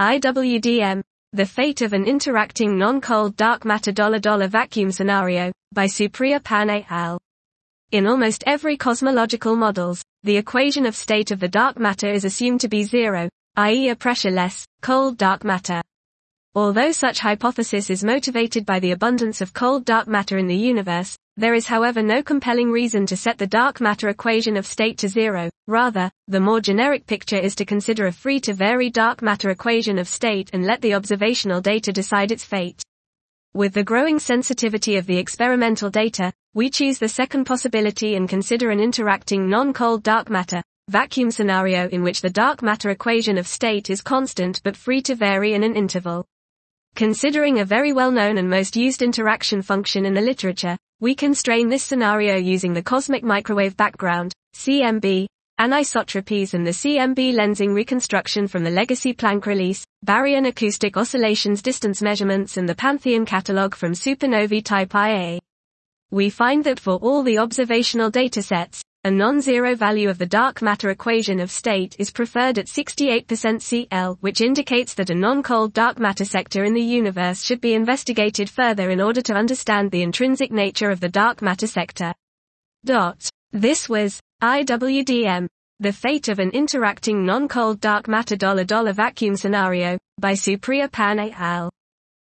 IWDM, The Fate of an Interacting Non-Cold Dark Matter Dollar Dollar Vacuum Scenario, by Supriya Pan al. In almost every cosmological models, the equation of state of the dark matter is assumed to be zero, i.e. a pressureless, cold dark matter. Although such hypothesis is motivated by the abundance of cold dark matter in the universe, there is however no compelling reason to set the dark matter equation of state to zero. Rather, the more generic picture is to consider a free to vary dark matter equation of state and let the observational data decide its fate. With the growing sensitivity of the experimental data, we choose the second possibility and consider an interacting non-cold dark matter, vacuum scenario in which the dark matter equation of state is constant but free to vary in an interval. Considering a very well-known and most used interaction function in the literature, we constrain this scenario using the cosmic microwave background, CMB, anisotropies and the CMB lensing reconstruction from the legacy Planck release, baryon acoustic oscillations distance measurements and the Pantheon catalog from supernovae type Ia. We find that for all the observational datasets, a non-zero value of the dark matter equation of state is preferred at 68% CL, which indicates that a non-cold dark matter sector in the universe should be investigated further in order to understand the intrinsic nature of the dark matter sector. Dot. This was IWDM, The Fate of an Interacting Non-Cold Dark Matter Dollar Dollar Vacuum Scenario, by Supriya Pan.